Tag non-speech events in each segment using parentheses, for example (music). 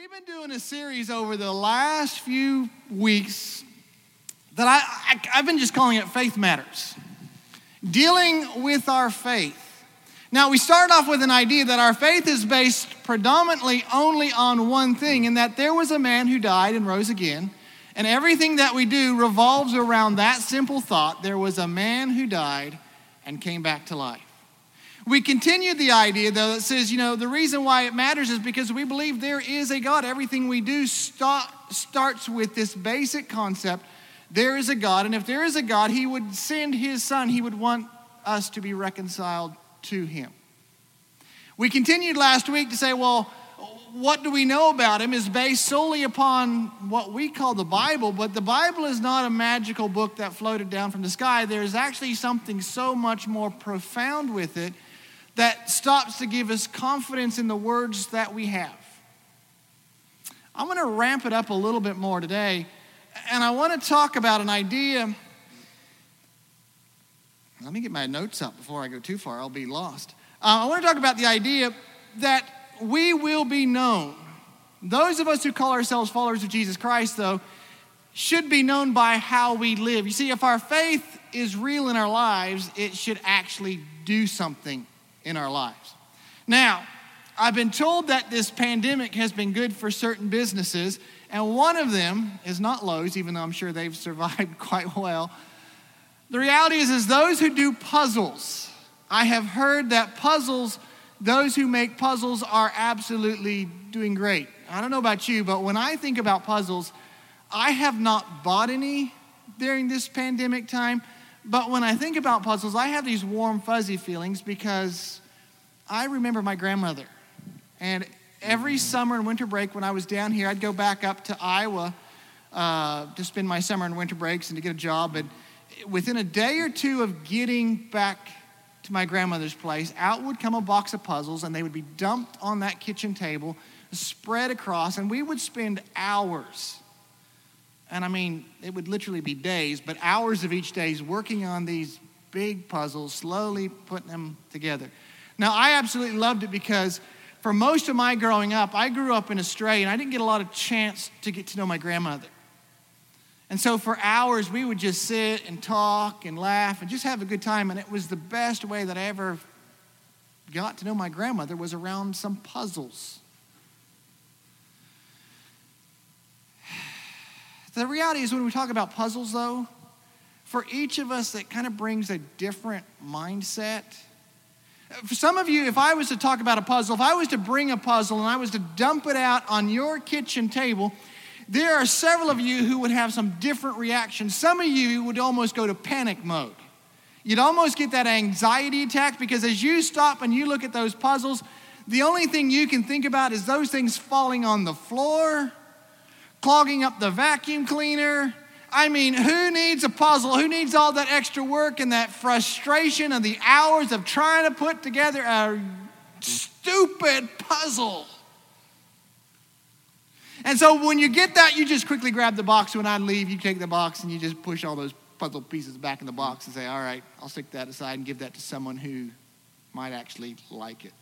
We've been doing a series over the last few weeks that I, I, have been just calling it Faith Matters. Dealing with our faith. Now, we start off with an idea that our faith is based predominantly only on one thing, and that there was a man who died and rose again. And everything that we do revolves around that simple thought there was a man who died and came back to life. We continue the idea, though, that says, you know, the reason why it matters is because we believe there is a God. Everything we do start, starts with this basic concept there is a God, and if there is a God, He would send His Son. He would want us to be reconciled to Him. We continued last week to say, well, what do we know about Him is based solely upon what we call the Bible, but the Bible is not a magical book that floated down from the sky. There's actually something so much more profound with it that stops to give us confidence in the words that we have. I'm going to ramp it up a little bit more today, and I want to talk about an idea. Let me get my notes up before I go too far, I'll be lost. Uh, I want to talk about the idea that we will be known. Those of us who call ourselves followers of Jesus Christ, though, should be known by how we live. You see, if our faith is real in our lives, it should actually do something in our lives. Now, I've been told that this pandemic has been good for certain businesses, and one of them is not Lowe's, even though I'm sure they've (laughs) survived quite well. The reality is, is those who do puzzles. I have heard that puzzles, those who make puzzles are absolutely doing great. I don't know about you, but when I think about puzzles, I have not bought any during this pandemic time. But when I think about puzzles, I have these warm, fuzzy feelings because I remember my grandmother. And every summer and winter break when I was down here, I'd go back up to Iowa uh, to spend my summer and winter breaks and to get a job. And within a day or two of getting back to my grandmother's place, out would come a box of puzzles and they would be dumped on that kitchen table, spread across, and we would spend hours and I mean, it would literally be days, but hours of each day working on these big puzzles, slowly putting them together. Now, I absolutely loved it because for most of my growing up, I grew up in Australia and I didn't get a lot of chance to get to know my grandmother. And so for hours, we would just sit and talk and laugh and just have a good time. And it was the best way that I ever got to know my grandmother was around some puzzles. The reality is, when we talk about puzzles, though, for each of us, that kind of brings a different mindset. For some of you, if I was to talk about a puzzle, if I was to bring a puzzle and I was to dump it out on your kitchen table, there are several of you who would have some different reactions. Some of you would almost go to panic mode. You'd almost get that anxiety attack because as you stop and you look at those puzzles, the only thing you can think about is those things falling on the floor clogging up the vacuum cleaner. I mean, who needs a puzzle? Who needs all that extra work and that frustration and the hours of trying to put together a stupid puzzle? And so when you get that, you just quickly grab the box. When I leave, you take the box and you just push all those puzzle pieces back in the box and say, all right, I'll stick that aside and give that to someone who might actually like it.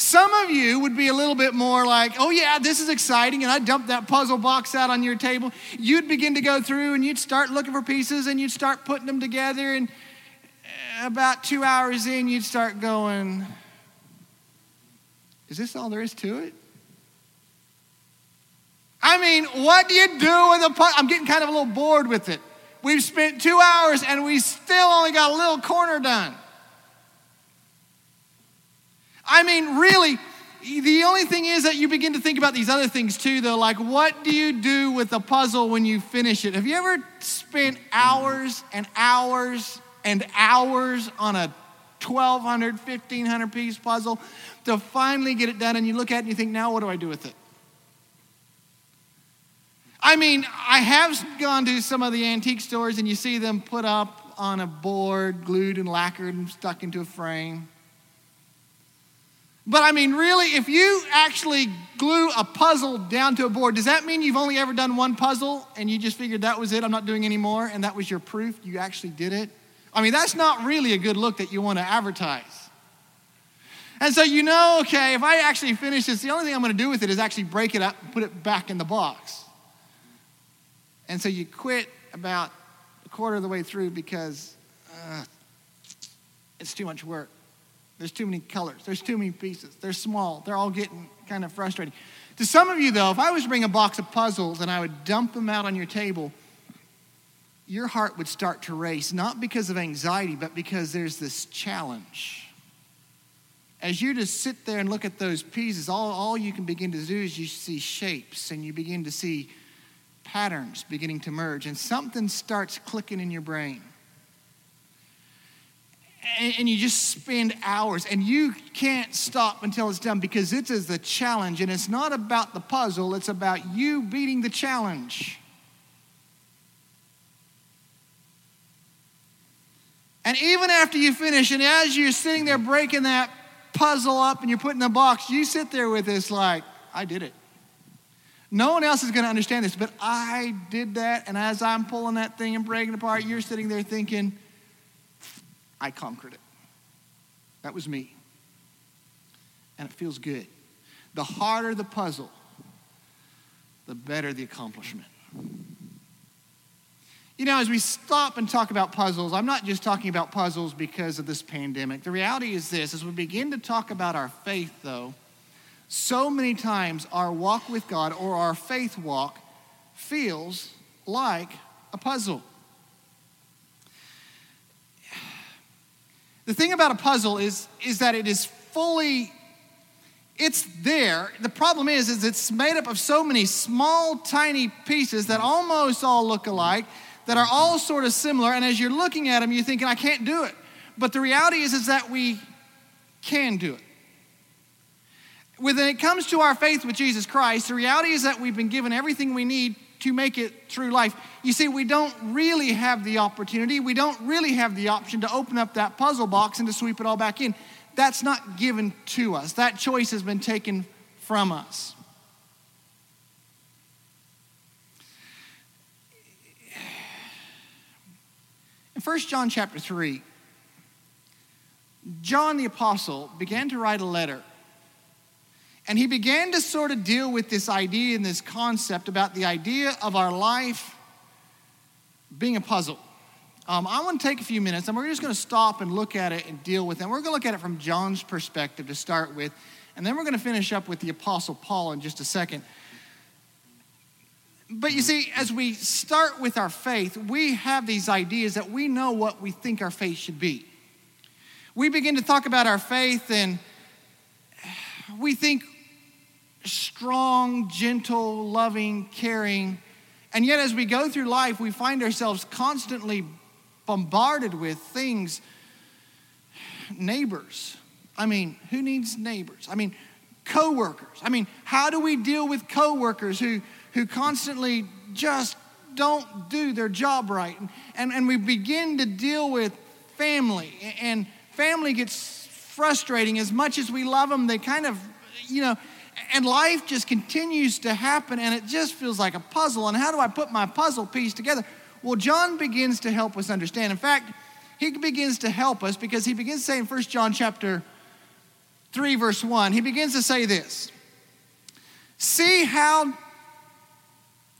Some of you would be a little bit more like, oh, yeah, this is exciting. And I dump that puzzle box out on your table. You'd begin to go through and you'd start looking for pieces and you'd start putting them together. And about two hours in, you'd start going, is this all there is to it? I mean, what do you do with a puzzle? I'm getting kind of a little bored with it. We've spent two hours and we still only got a little corner done. I mean, really, the only thing is that you begin to think about these other things too, though. Like, what do you do with a puzzle when you finish it? Have you ever spent hours and hours and hours on a 1,200, 1,500 piece puzzle to finally get it done? And you look at it and you think, now what do I do with it? I mean, I have gone to some of the antique stores and you see them put up on a board, glued and lacquered and stuck into a frame. But I mean, really, if you actually glue a puzzle down to a board, does that mean you've only ever done one puzzle and you just figured that was it, I'm not doing any more, and that was your proof you actually did it? I mean, that's not really a good look that you want to advertise. And so you know, okay, if I actually finish this, the only thing I'm going to do with it is actually break it up and put it back in the box. And so you quit about a quarter of the way through because uh, it's too much work. There's too many colors. There's too many pieces. They're small. They're all getting kind of frustrating. To some of you, though, if I was to bring a box of puzzles and I would dump them out on your table, your heart would start to race, not because of anxiety, but because there's this challenge. As you just sit there and look at those pieces, all, all you can begin to do is you see shapes and you begin to see patterns beginning to merge, and something starts clicking in your brain. And, and you just spend hours, and you can't stop until it's done because it is the challenge, and it's not about the puzzle, it's about you beating the challenge. And even after you finish, and as you're sitting there breaking that puzzle up and you're putting the box, you sit there with this like, I did it. No one else is going to understand this, but I did that. And as I'm pulling that thing and breaking it apart, you're sitting there thinking, I conquered it. That was me. And it feels good. The harder the puzzle, the better the accomplishment. You know, as we stop and talk about puzzles, I'm not just talking about puzzles because of this pandemic. The reality is this as we begin to talk about our faith, though, so many times our walk with God or our faith walk feels like a puzzle. The thing about a puzzle is, is that it is fully it's there. The problem is, is it's made up of so many small, tiny pieces that almost all look alike, that are all sort of similar. And as you're looking at them, you're thinking, I can't do it. But the reality is, is that we can do it. When it comes to our faith with Jesus Christ, the reality is that we've been given everything we need to make it through life. You see, we don't really have the opportunity, we don't really have the option to open up that puzzle box and to sweep it all back in. That's not given to us, that choice has been taken from us. In 1 John chapter 3, John the Apostle began to write a letter and he began to sort of deal with this idea and this concept about the idea of our life being a puzzle. Um, I want to take a few minutes and we're just going to stop and look at it and deal with it. And we're going to look at it from John's perspective to start with. And then we're going to finish up with the Apostle Paul in just a second. But you see, as we start with our faith, we have these ideas that we know what we think our faith should be. We begin to talk about our faith and we think strong, gentle, loving, caring. And yet, as we go through life, we find ourselves constantly bombarded with things. Neighbors. I mean, who needs neighbors? I mean, coworkers. I mean, how do we deal with coworkers who, who constantly just don't do their job right? And, and, and we begin to deal with family, and family gets frustrating. As much as we love them, they kind of, you know, and life just continues to happen and it just feels like a puzzle. And how do I put my puzzle piece together? Well, John begins to help us understand. In fact, he begins to help us because he begins to say in 1 John chapter 3 verse 1, he begins to say this. See how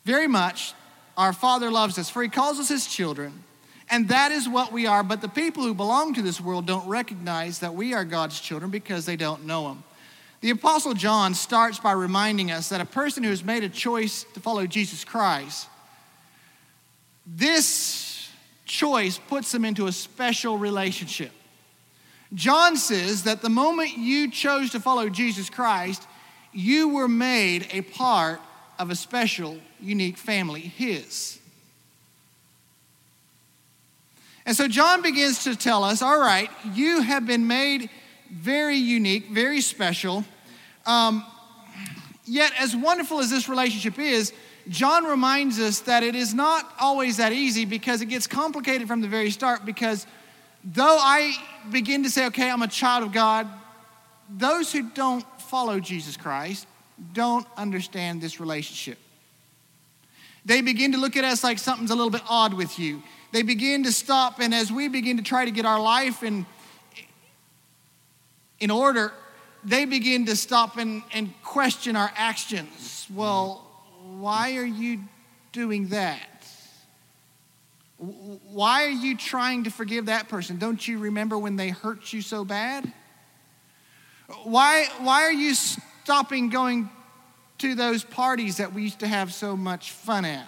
very much our Father loves us, for he calls us his children. And that is what we are. But the people who belong to this world don't recognize that we are God's children because they don't know him. The Apostle John starts by reminding us that a person who has made a choice to follow Jesus Christ, this choice puts them into a special relationship. John says that the moment you chose to follow Jesus Christ, you were made a part of a special, unique family, his. And so John begins to tell us all right, you have been made very unique, very special. Um, yet, as wonderful as this relationship is, John reminds us that it is not always that easy because it gets complicated from the very start. Because though I begin to say, okay, I'm a child of God, those who don't follow Jesus Christ don't understand this relationship. They begin to look at us like something's a little bit odd with you. They begin to stop, and as we begin to try to get our life in, in order, they begin to stop and, and question our actions. Well, why are you doing that? Why are you trying to forgive that person? Don't you remember when they hurt you so bad? Why, why are you stopping going to those parties that we used to have so much fun at?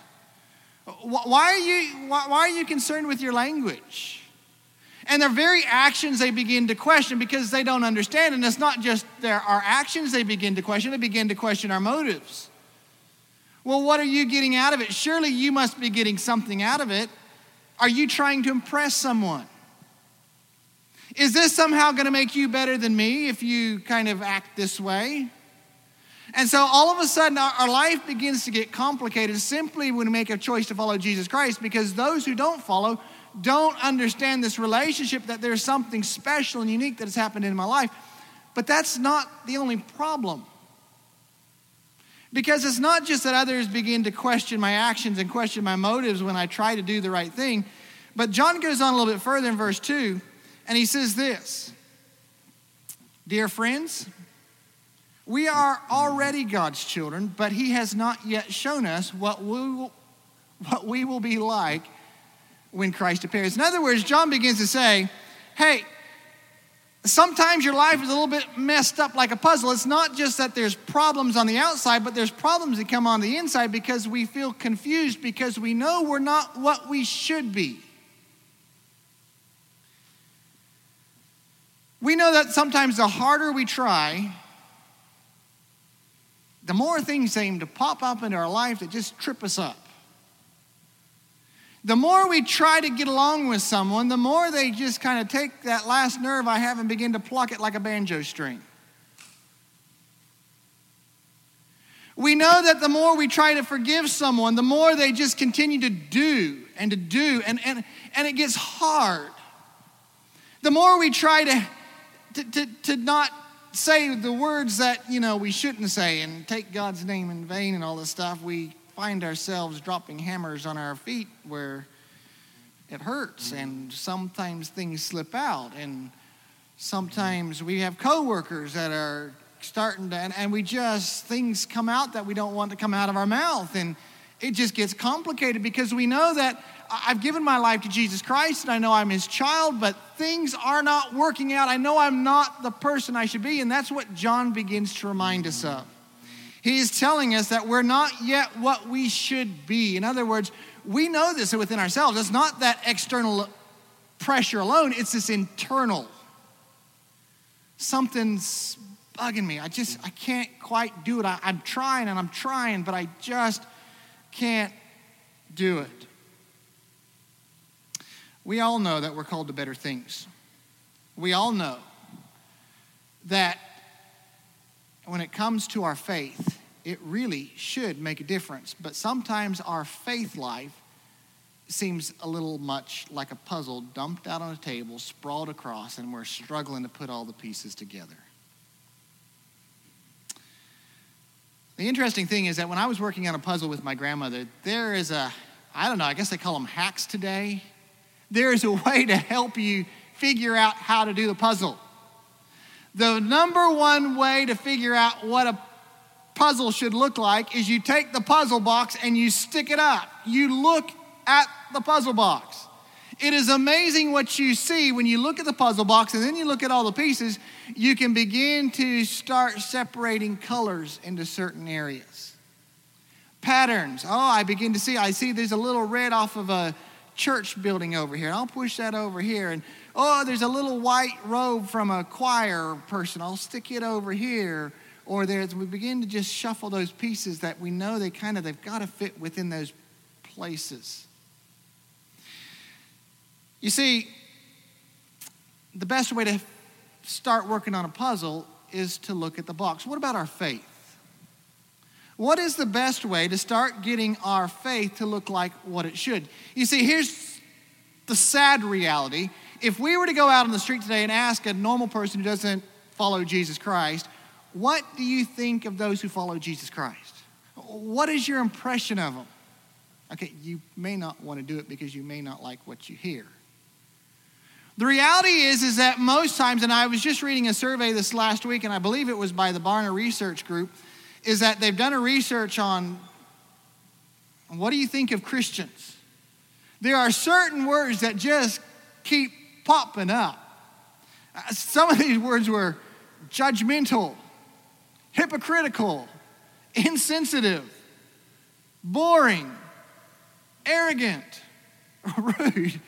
Why are you, why, why are you concerned with your language? And their very actions they begin to question because they don't understand. And it's not just their, our actions they begin to question, they begin to question our motives. Well, what are you getting out of it? Surely you must be getting something out of it. Are you trying to impress someone? Is this somehow going to make you better than me if you kind of act this way? And so all of a sudden, our, life begins to get complicated simply when we make a choice to follow Jesus Christ because those who don't follow don't understand this relationship that there's something special and unique that has happened in my life. But that's not the only problem. Because it's not just that others begin to question my actions and question my motives when I try to do the right thing, but John goes on a little bit further in verse 2, and he says this Dear friends, we are already God's children, but he has not yet shown us what we will, what we will be like when Christ appears. In other words, John begins to say, Hey, sometimes your life is a little bit messed up like a puzzle. It's not just that there's problems on the outside, but there's problems that come on the inside because we feel confused because we know we're not what we should be. We know that sometimes the harder we try, the more things seem to pop up into our life that just trip us up. The more we try to get along with someone, the more they just kind of take that last nerve I have and begin to pluck it like a banjo string. We know that the more we try to forgive someone, the more they just continue to do and to do, and, and, and it gets hard. The more we try to, to, to, to not say the words that, you know, we shouldn't say and take God's name in vain and all this stuff, we find ourselves dropping hammers on our feet where it hurts mm-hmm. and sometimes things slip out. And sometimes we have coworkers that are starting to and, and we just things come out that we don't want to come out of our mouth. And it just gets complicated because we know that I've given my life to Jesus Christ and I know I'm his child, but things are not working out. I know I'm not the person I should be, and that's what John begins to remind us mm-hmm. of. He is telling us that we're not yet what we should be. In other words, we know this within ourselves. It's not that external pressure alone, it's this internal. Something's bugging me. I just, I can't quite do it. I, I'm trying and I'm trying, but I just can't do it. We all know that we're called to better things. We all know that when it comes to our faith, it really should make a difference. But sometimes our faith life seems a little much like a puzzle dumped out on a table, sprawled across, and we're struggling to put all the pieces together. The interesting thing is that when I was working on a puzzle with my grandmother, there is a, I don't know, I guess they call them hacks today. There is a way to help you figure out how to do the puzzle. The number one way to figure out what a puzzle should look like is you take the puzzle box and you stick it up. You look at the puzzle box. It is amazing what you see when you look at the puzzle box and then you look at all the pieces. You can begin to start separating colors into certain areas. Patterns. Oh, I begin to see, I see there's a little red off of a church building over here. I'll push that over here. And oh, there's a little white robe from a choir person. I'll stick it over here. Or there's, we begin to just shuffle those pieces that we know they kind of, they've got to fit within those places. You see, the best way to start working on a puzzle is to look at the box. What about our faith? What is the best way to start getting our faith to look like what it should? You see, here's the sad reality if we were to go out on the street today and ask a normal person who doesn't follow Jesus Christ, what do you think of those who follow Jesus Christ? What is your impression of them? Okay, you may not want to do it because you may not like what you hear. The reality is, is that most times, and I was just reading a survey this last week, and I believe it was by the Barna Research Group, is that they've done a research on what do you think of Christians? There are certain words that just keep popping up. Uh, some of these words were judgmental, hypocritical, insensitive, boring, arrogant, (laughs) rude.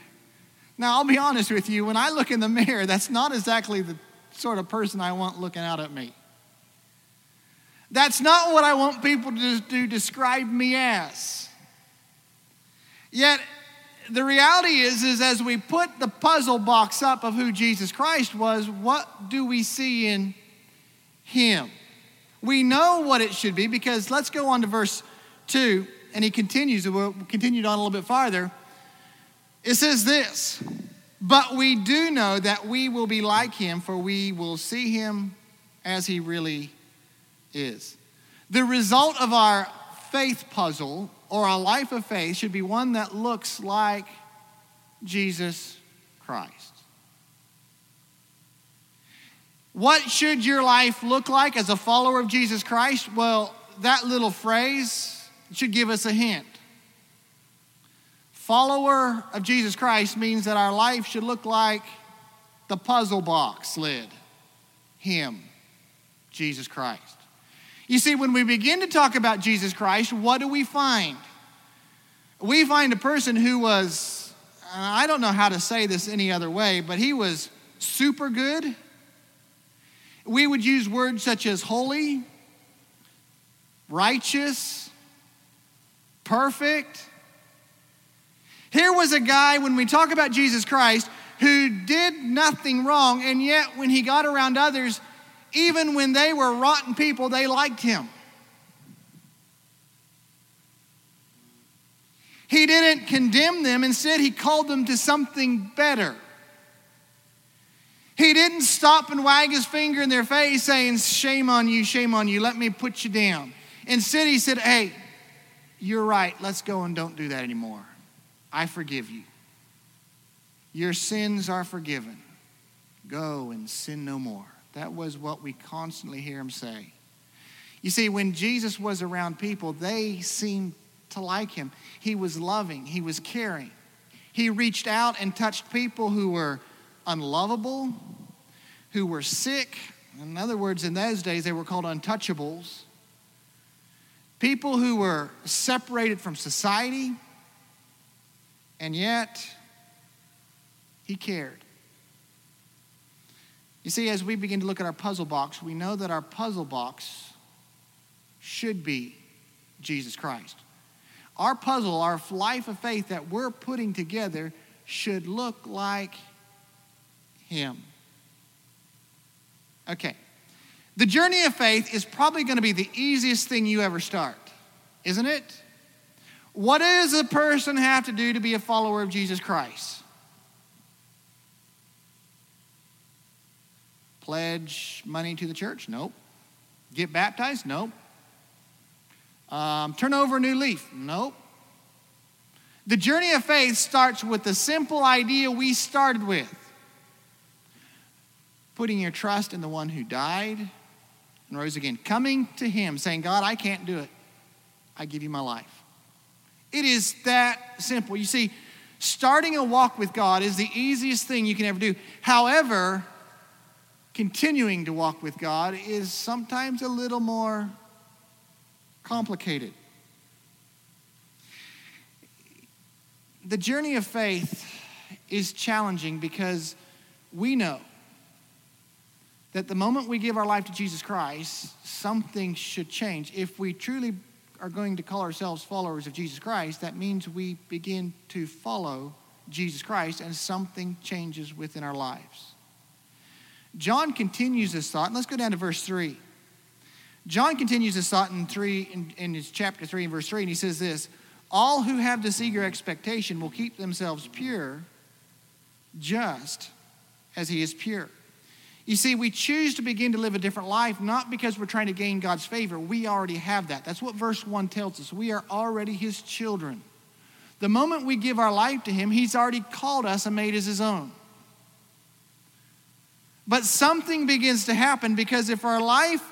Now, I'll be honest with you, when I look in the mirror, that's not exactly the sort of person I want looking out at me. That's not what I want people to, to describe me as. Yet, the reality is, is as we put the puzzle box up of who Jesus Christ was, what do we see in him? We know what it should be because let's go on to verse 2, and he continues, we'll continue on a little bit farther. It says this, but we do know that we will be like him, for we will see him as he really is. The result of our faith puzzle or a life of faith should be one that looks like Jesus Christ. What should your life look like as a follower of Jesus Christ? Well, that little phrase should give us a hint. Follower of Jesus Christ means that our life should look like the puzzle box lid Him, Jesus Christ. You see, when we begin to talk about Jesus Christ, what do we find? We find a person who was, I don't know how to say this any other way, but he was super good. We would use words such as holy, righteous, perfect. Here was a guy, when we talk about Jesus Christ, who did nothing wrong, and yet when he got around others, even when they were rotten people, they liked him. He didn't condemn them, instead, he called them to something better. He didn't stop and wag his finger in their face saying, Shame on you, shame on you, let me put you down. Instead, he said, Hey, you're right, let's go and don't do that anymore. I forgive you. Your sins are forgiven. Go and sin no more. That was what we constantly hear him say. You see, when Jesus was around people, they seemed to like him. He was loving, he was caring. He reached out and touched people who were unlovable, who were sick. In other words, in those days, they were called untouchables. People who were separated from society, and yet he cared. You see, as we begin to look at our puzzle box, we know that our puzzle box should be Jesus Christ. Our puzzle, our life of faith that we're putting together should look like Him. Okay. The journey of faith is probably going to be the easiest thing you ever start, isn't it? What does a person have to do to be a follower of Jesus Christ? Pledge money to the church? Nope. Get baptized? Nope. Um, turn over a new leaf? Nope. The journey of faith starts with the simple idea we started with putting your trust in the one who died and rose again. Coming to Him, saying, God, I can't do it. I give you my life. It is that simple. You see, starting a walk with God is the easiest thing you can ever do. However, continuing to walk with God is sometimes a little more complicated. The journey of faith is challenging because we know that the moment we give our life to Jesus Christ, something should change. If we truly are going to call ourselves followers of Jesus Christ, that means we begin to follow Jesus Christ and something changes within our lives. John continues this thought, and let's go down to verse 3. John continues this thought in, three, in, in his chapter 3 and verse 3, and he says this All who have this eager expectation will keep themselves pure, just as he is pure. You see, we choose to begin to live a different life not because we're trying to gain God's favor. We already have that. That's what verse 1 tells us. We are already his children. The moment we give our life to him, he's already called us and made us his own. But something begins to happen because if our life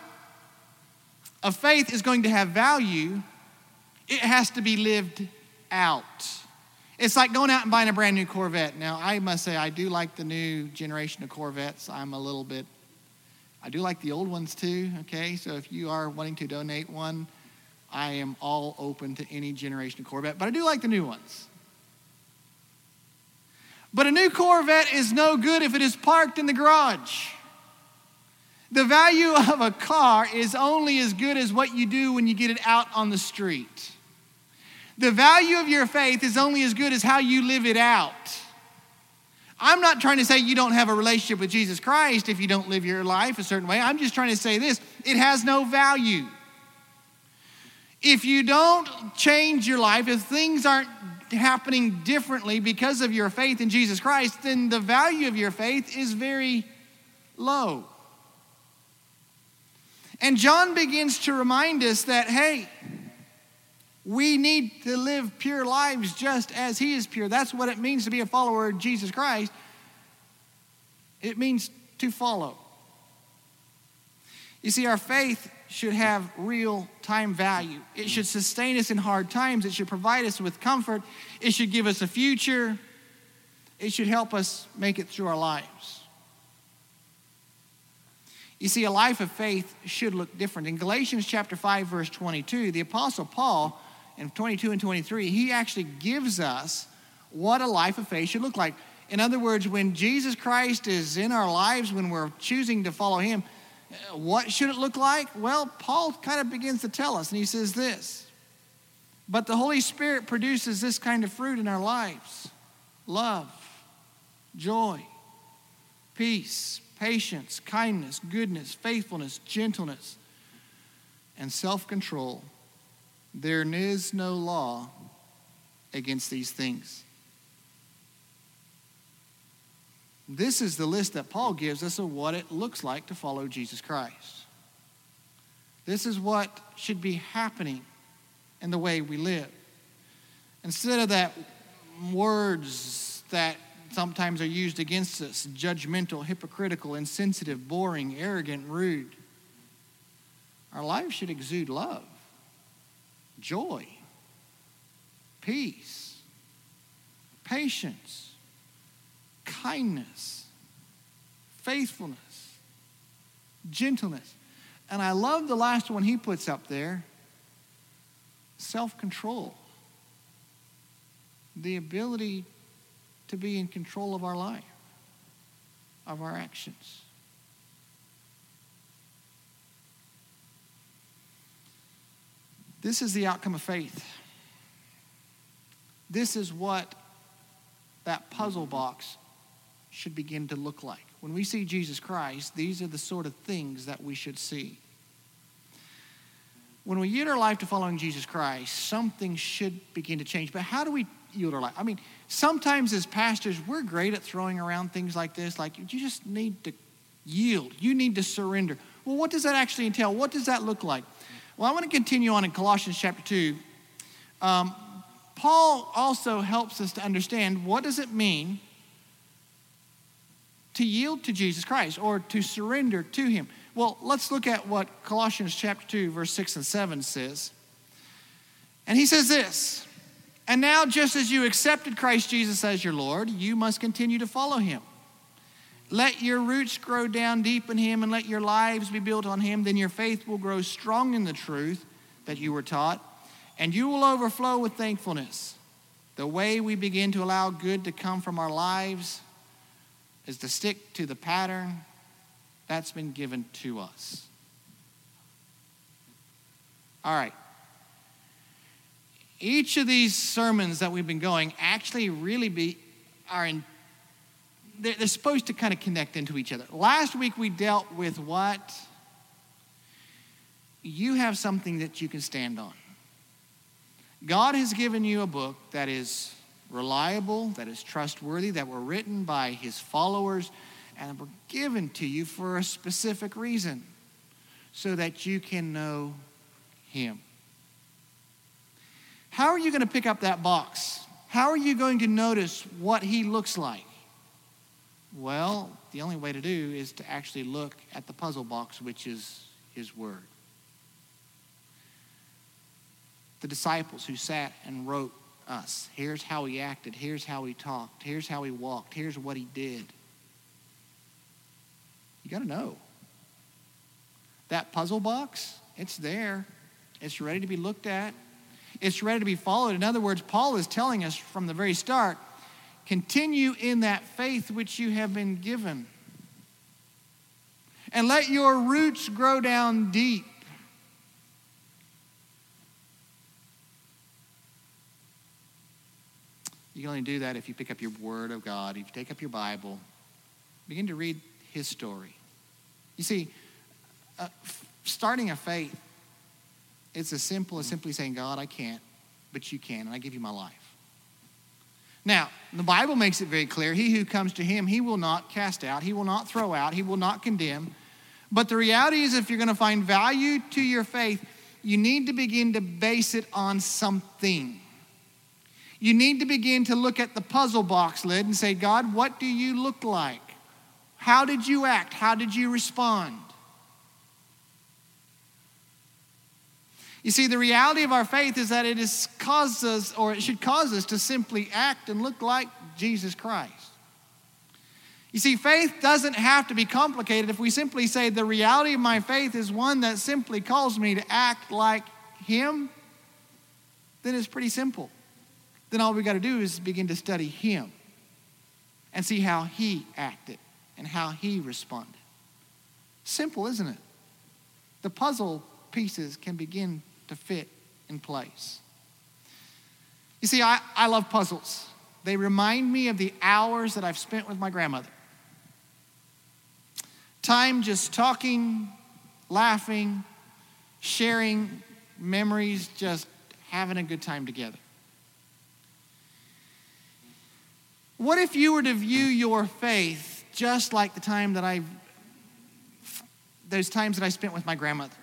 of faith is going to have value, it has to be lived out. It's like going out and buying a brand new Corvette. Now, I must say, I do like the new generation of Corvettes. I'm a little bit, I do like the old ones too, okay? So if you are wanting to donate one, I am all open to any generation of Corvette, but I do like the new ones. But a new Corvette is no good if it is parked in the garage. The value of a car is only as good as what you do when you get it out on the street. The value of your faith is only as good as how you live it out. I'm not trying to say you don't have a relationship with Jesus Christ if you don't live your life a certain way. I'm just trying to say this it has no value. If you don't change your life, if things aren't happening differently because of your faith in Jesus Christ, then the value of your faith is very low. And John begins to remind us that, hey, we need to live pure lives just as he is pure. That's what it means to be a follower of Jesus Christ. It means to follow. You see, our faith should have real time value. It should sustain us in hard times. It should provide us with comfort. It should give us a future. It should help us make it through our lives. You see, a life of faith should look different. In Galatians chapter 5, verse 22, the Apostle Paul, in 22 and 23, he actually gives us what a life of faith should look like. In other words, when Jesus Christ is in our lives, when we're choosing to follow him, what should it look like? Well, Paul kind of begins to tell us, and he says this But the Holy Spirit produces this kind of fruit in our lives love, joy, peace, patience, kindness, goodness, faithfulness, gentleness, and self control. There is no law against these things. This is the list that Paul gives us of what it looks like to follow Jesus Christ. This is what should be happening in the way we live. Instead of that words that sometimes are used against us judgmental, hypocritical, insensitive, boring, arrogant, rude. Our lives should exude love, joy, peace, patience, kindness, faithfulness, gentleness. And I love the last one he puts up there self control. The ability to be in control of our life, of our actions. This is the outcome of faith. This is what that puzzle box should begin to look like. When we see Jesus Christ, these are the sort of things that we should see. When we yield our life to following Jesus Christ, something should begin to change. But how do we yield our life? I mean, sometimes as pastors, we're great at throwing around things like this, like you just need to yield, you need to surrender. Well, what does that actually entail? What does that look like? Well, I want to continue on in Colossians chapter 2. Um, Paul also helps us to understand what does it mean to yield to Jesus Christ or to surrender to him. Well, let's look at what Colossians chapter 2 verse 6 and 7 says. And he says this, and now, just as you accepted Christ Jesus as your Lord, you must continue to follow him. Let your roots grow down deep in him and let your lives be built on him. Then your faith will grow strong in the truth that you were taught, and you will overflow with thankfulness. The way we begin to allow good to come from our lives is to stick to the pattern that's been given to us. All right. Each of these sermons that we've been going actually really be are in they're, they're supposed to kind of connect into each other. Last week we dealt with what you have something that you can stand on. God has given you a book that is reliable that is trustworthy that were written by his followers and were given to you for a specific reason so that you can know him how are you going to pick up that box? How are you going to notice what he looks like? Well, the only way to do is to actually look at the puzzle box, which is His Word. The disciples who sat and wrote us here's how He acted, here's how He talked, here's how He walked, here's what He did. You got to know. That puzzle box, it's there. It's ready to be looked at. It's ready to be followed. In other words, Paul is telling us from the very start continue in that faith which you have been given. And let your roots grow down deep. You can only do that if you pick up your Word of God, if you take up your Bible, begin to read His story. You see, uh, starting a faith, it's as simple as simply saying, God, I can't, but you can, and I give you my life. Now, the Bible makes it very clear he who comes to him, he will not cast out, he will not throw out, he will not condemn. But the reality is, if you're going to find value to your faith, you need to begin to base it on something. You need to begin to look at the puzzle box lid and say, God, what do you look like? How did you act? How did you respond? You see, the reality of our faith is that it has caused us, or it should cause us, to simply act and look like Jesus Christ. You see, faith doesn't have to be complicated. If we simply say the reality of my faith is one that simply calls me to act like Him, then it's pretty simple. Then all we got to do is begin to study Him and see how He acted and how He responded. Simple, isn't it? The puzzle pieces can begin to fit in place. You see, I, I love puzzles. They remind me of the hours that I've spent with my grandmother. Time just talking, laughing, sharing memories, just having a good time together. What if you were to view your faith just like the time that I, those times that I spent with my grandmother?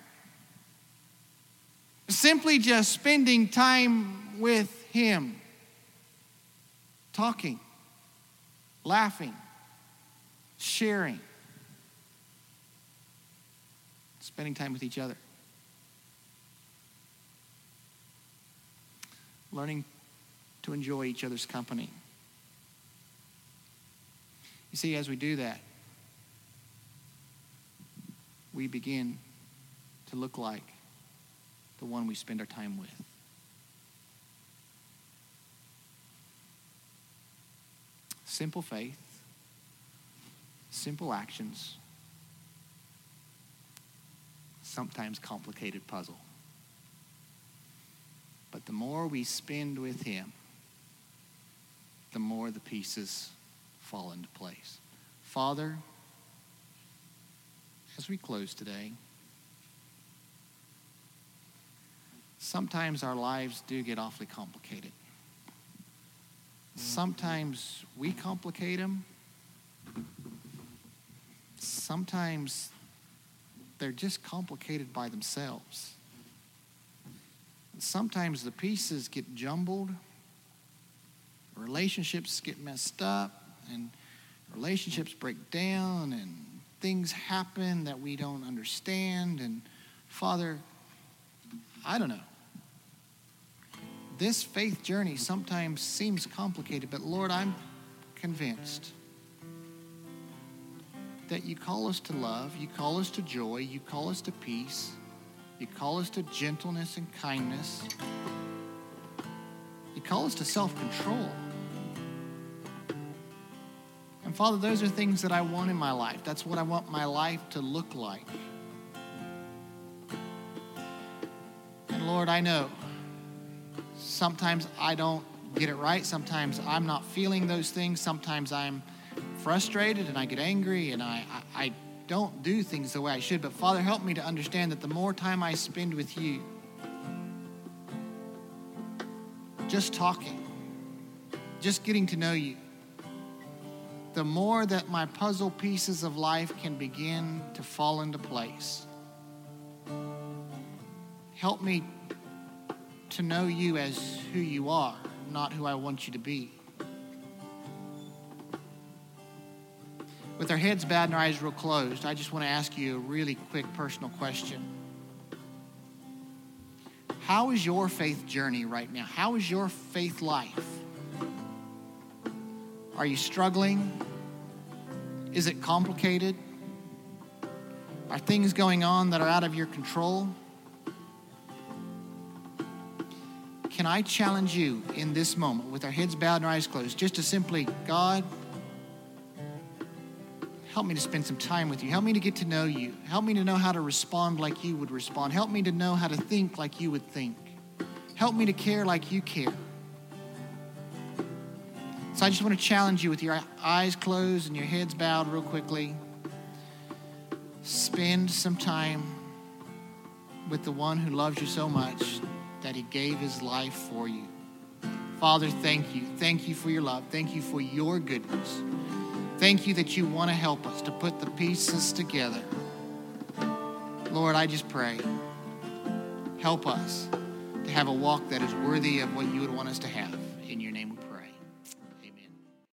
Simply just spending time with Him, talking, laughing, sharing, spending time with each other, learning to enjoy each other's company. You see, as we do that, we begin to look like the one we spend our time with. Simple faith, simple actions, sometimes complicated puzzle. But the more we spend with Him, the more the pieces fall into place. Father, as we close today, sometimes our lives do get awfully complicated. Sometimes we complicate them. Sometimes they're just complicated by themselves. Sometimes the pieces get jumbled, relationships get messed up, and relationships break down, and things happen that we don't understand. And Father, I don't know this faith journey sometimes seems complicated, but Lord, I'm convinced that you call us to love, you call us to joy, you call us to peace, you call us to gentleness and kindness, you call us to self control. And Father, those are things that I want in my life. That's what I want my life to look like. And Lord, I know Sometimes I don't get it right. Sometimes I'm not feeling those things. Sometimes I'm frustrated and I get angry and I, I, I don't do things the way I should. But Father, help me to understand that the more time I spend with you, just talking, just getting to know you, the more that my puzzle pieces of life can begin to fall into place. Help me to know you as who you are, not who I want you to be. With our heads bowed and our eyes real closed, I just want to ask you a really quick personal question. How is your faith journey right now? How is your faith life? Are you struggling? Is it complicated? Are things going on that are out of your control? Can I challenge you in this moment with our heads bowed and our eyes closed just to simply, God, help me to spend some time with you. Help me to get to know you. Help me to know how to respond like you would respond. Help me to know how to think like you would think. Help me to care like you care. So I just want to challenge you with your eyes closed and your heads bowed real quickly. Spend some time with the one who loves you so much that he gave his life for you. Father, thank you. Thank you for your love. Thank you for your goodness. Thank you that you want to help us to put the pieces together. Lord, I just pray, help us to have a walk that is worthy of what you would want us to have.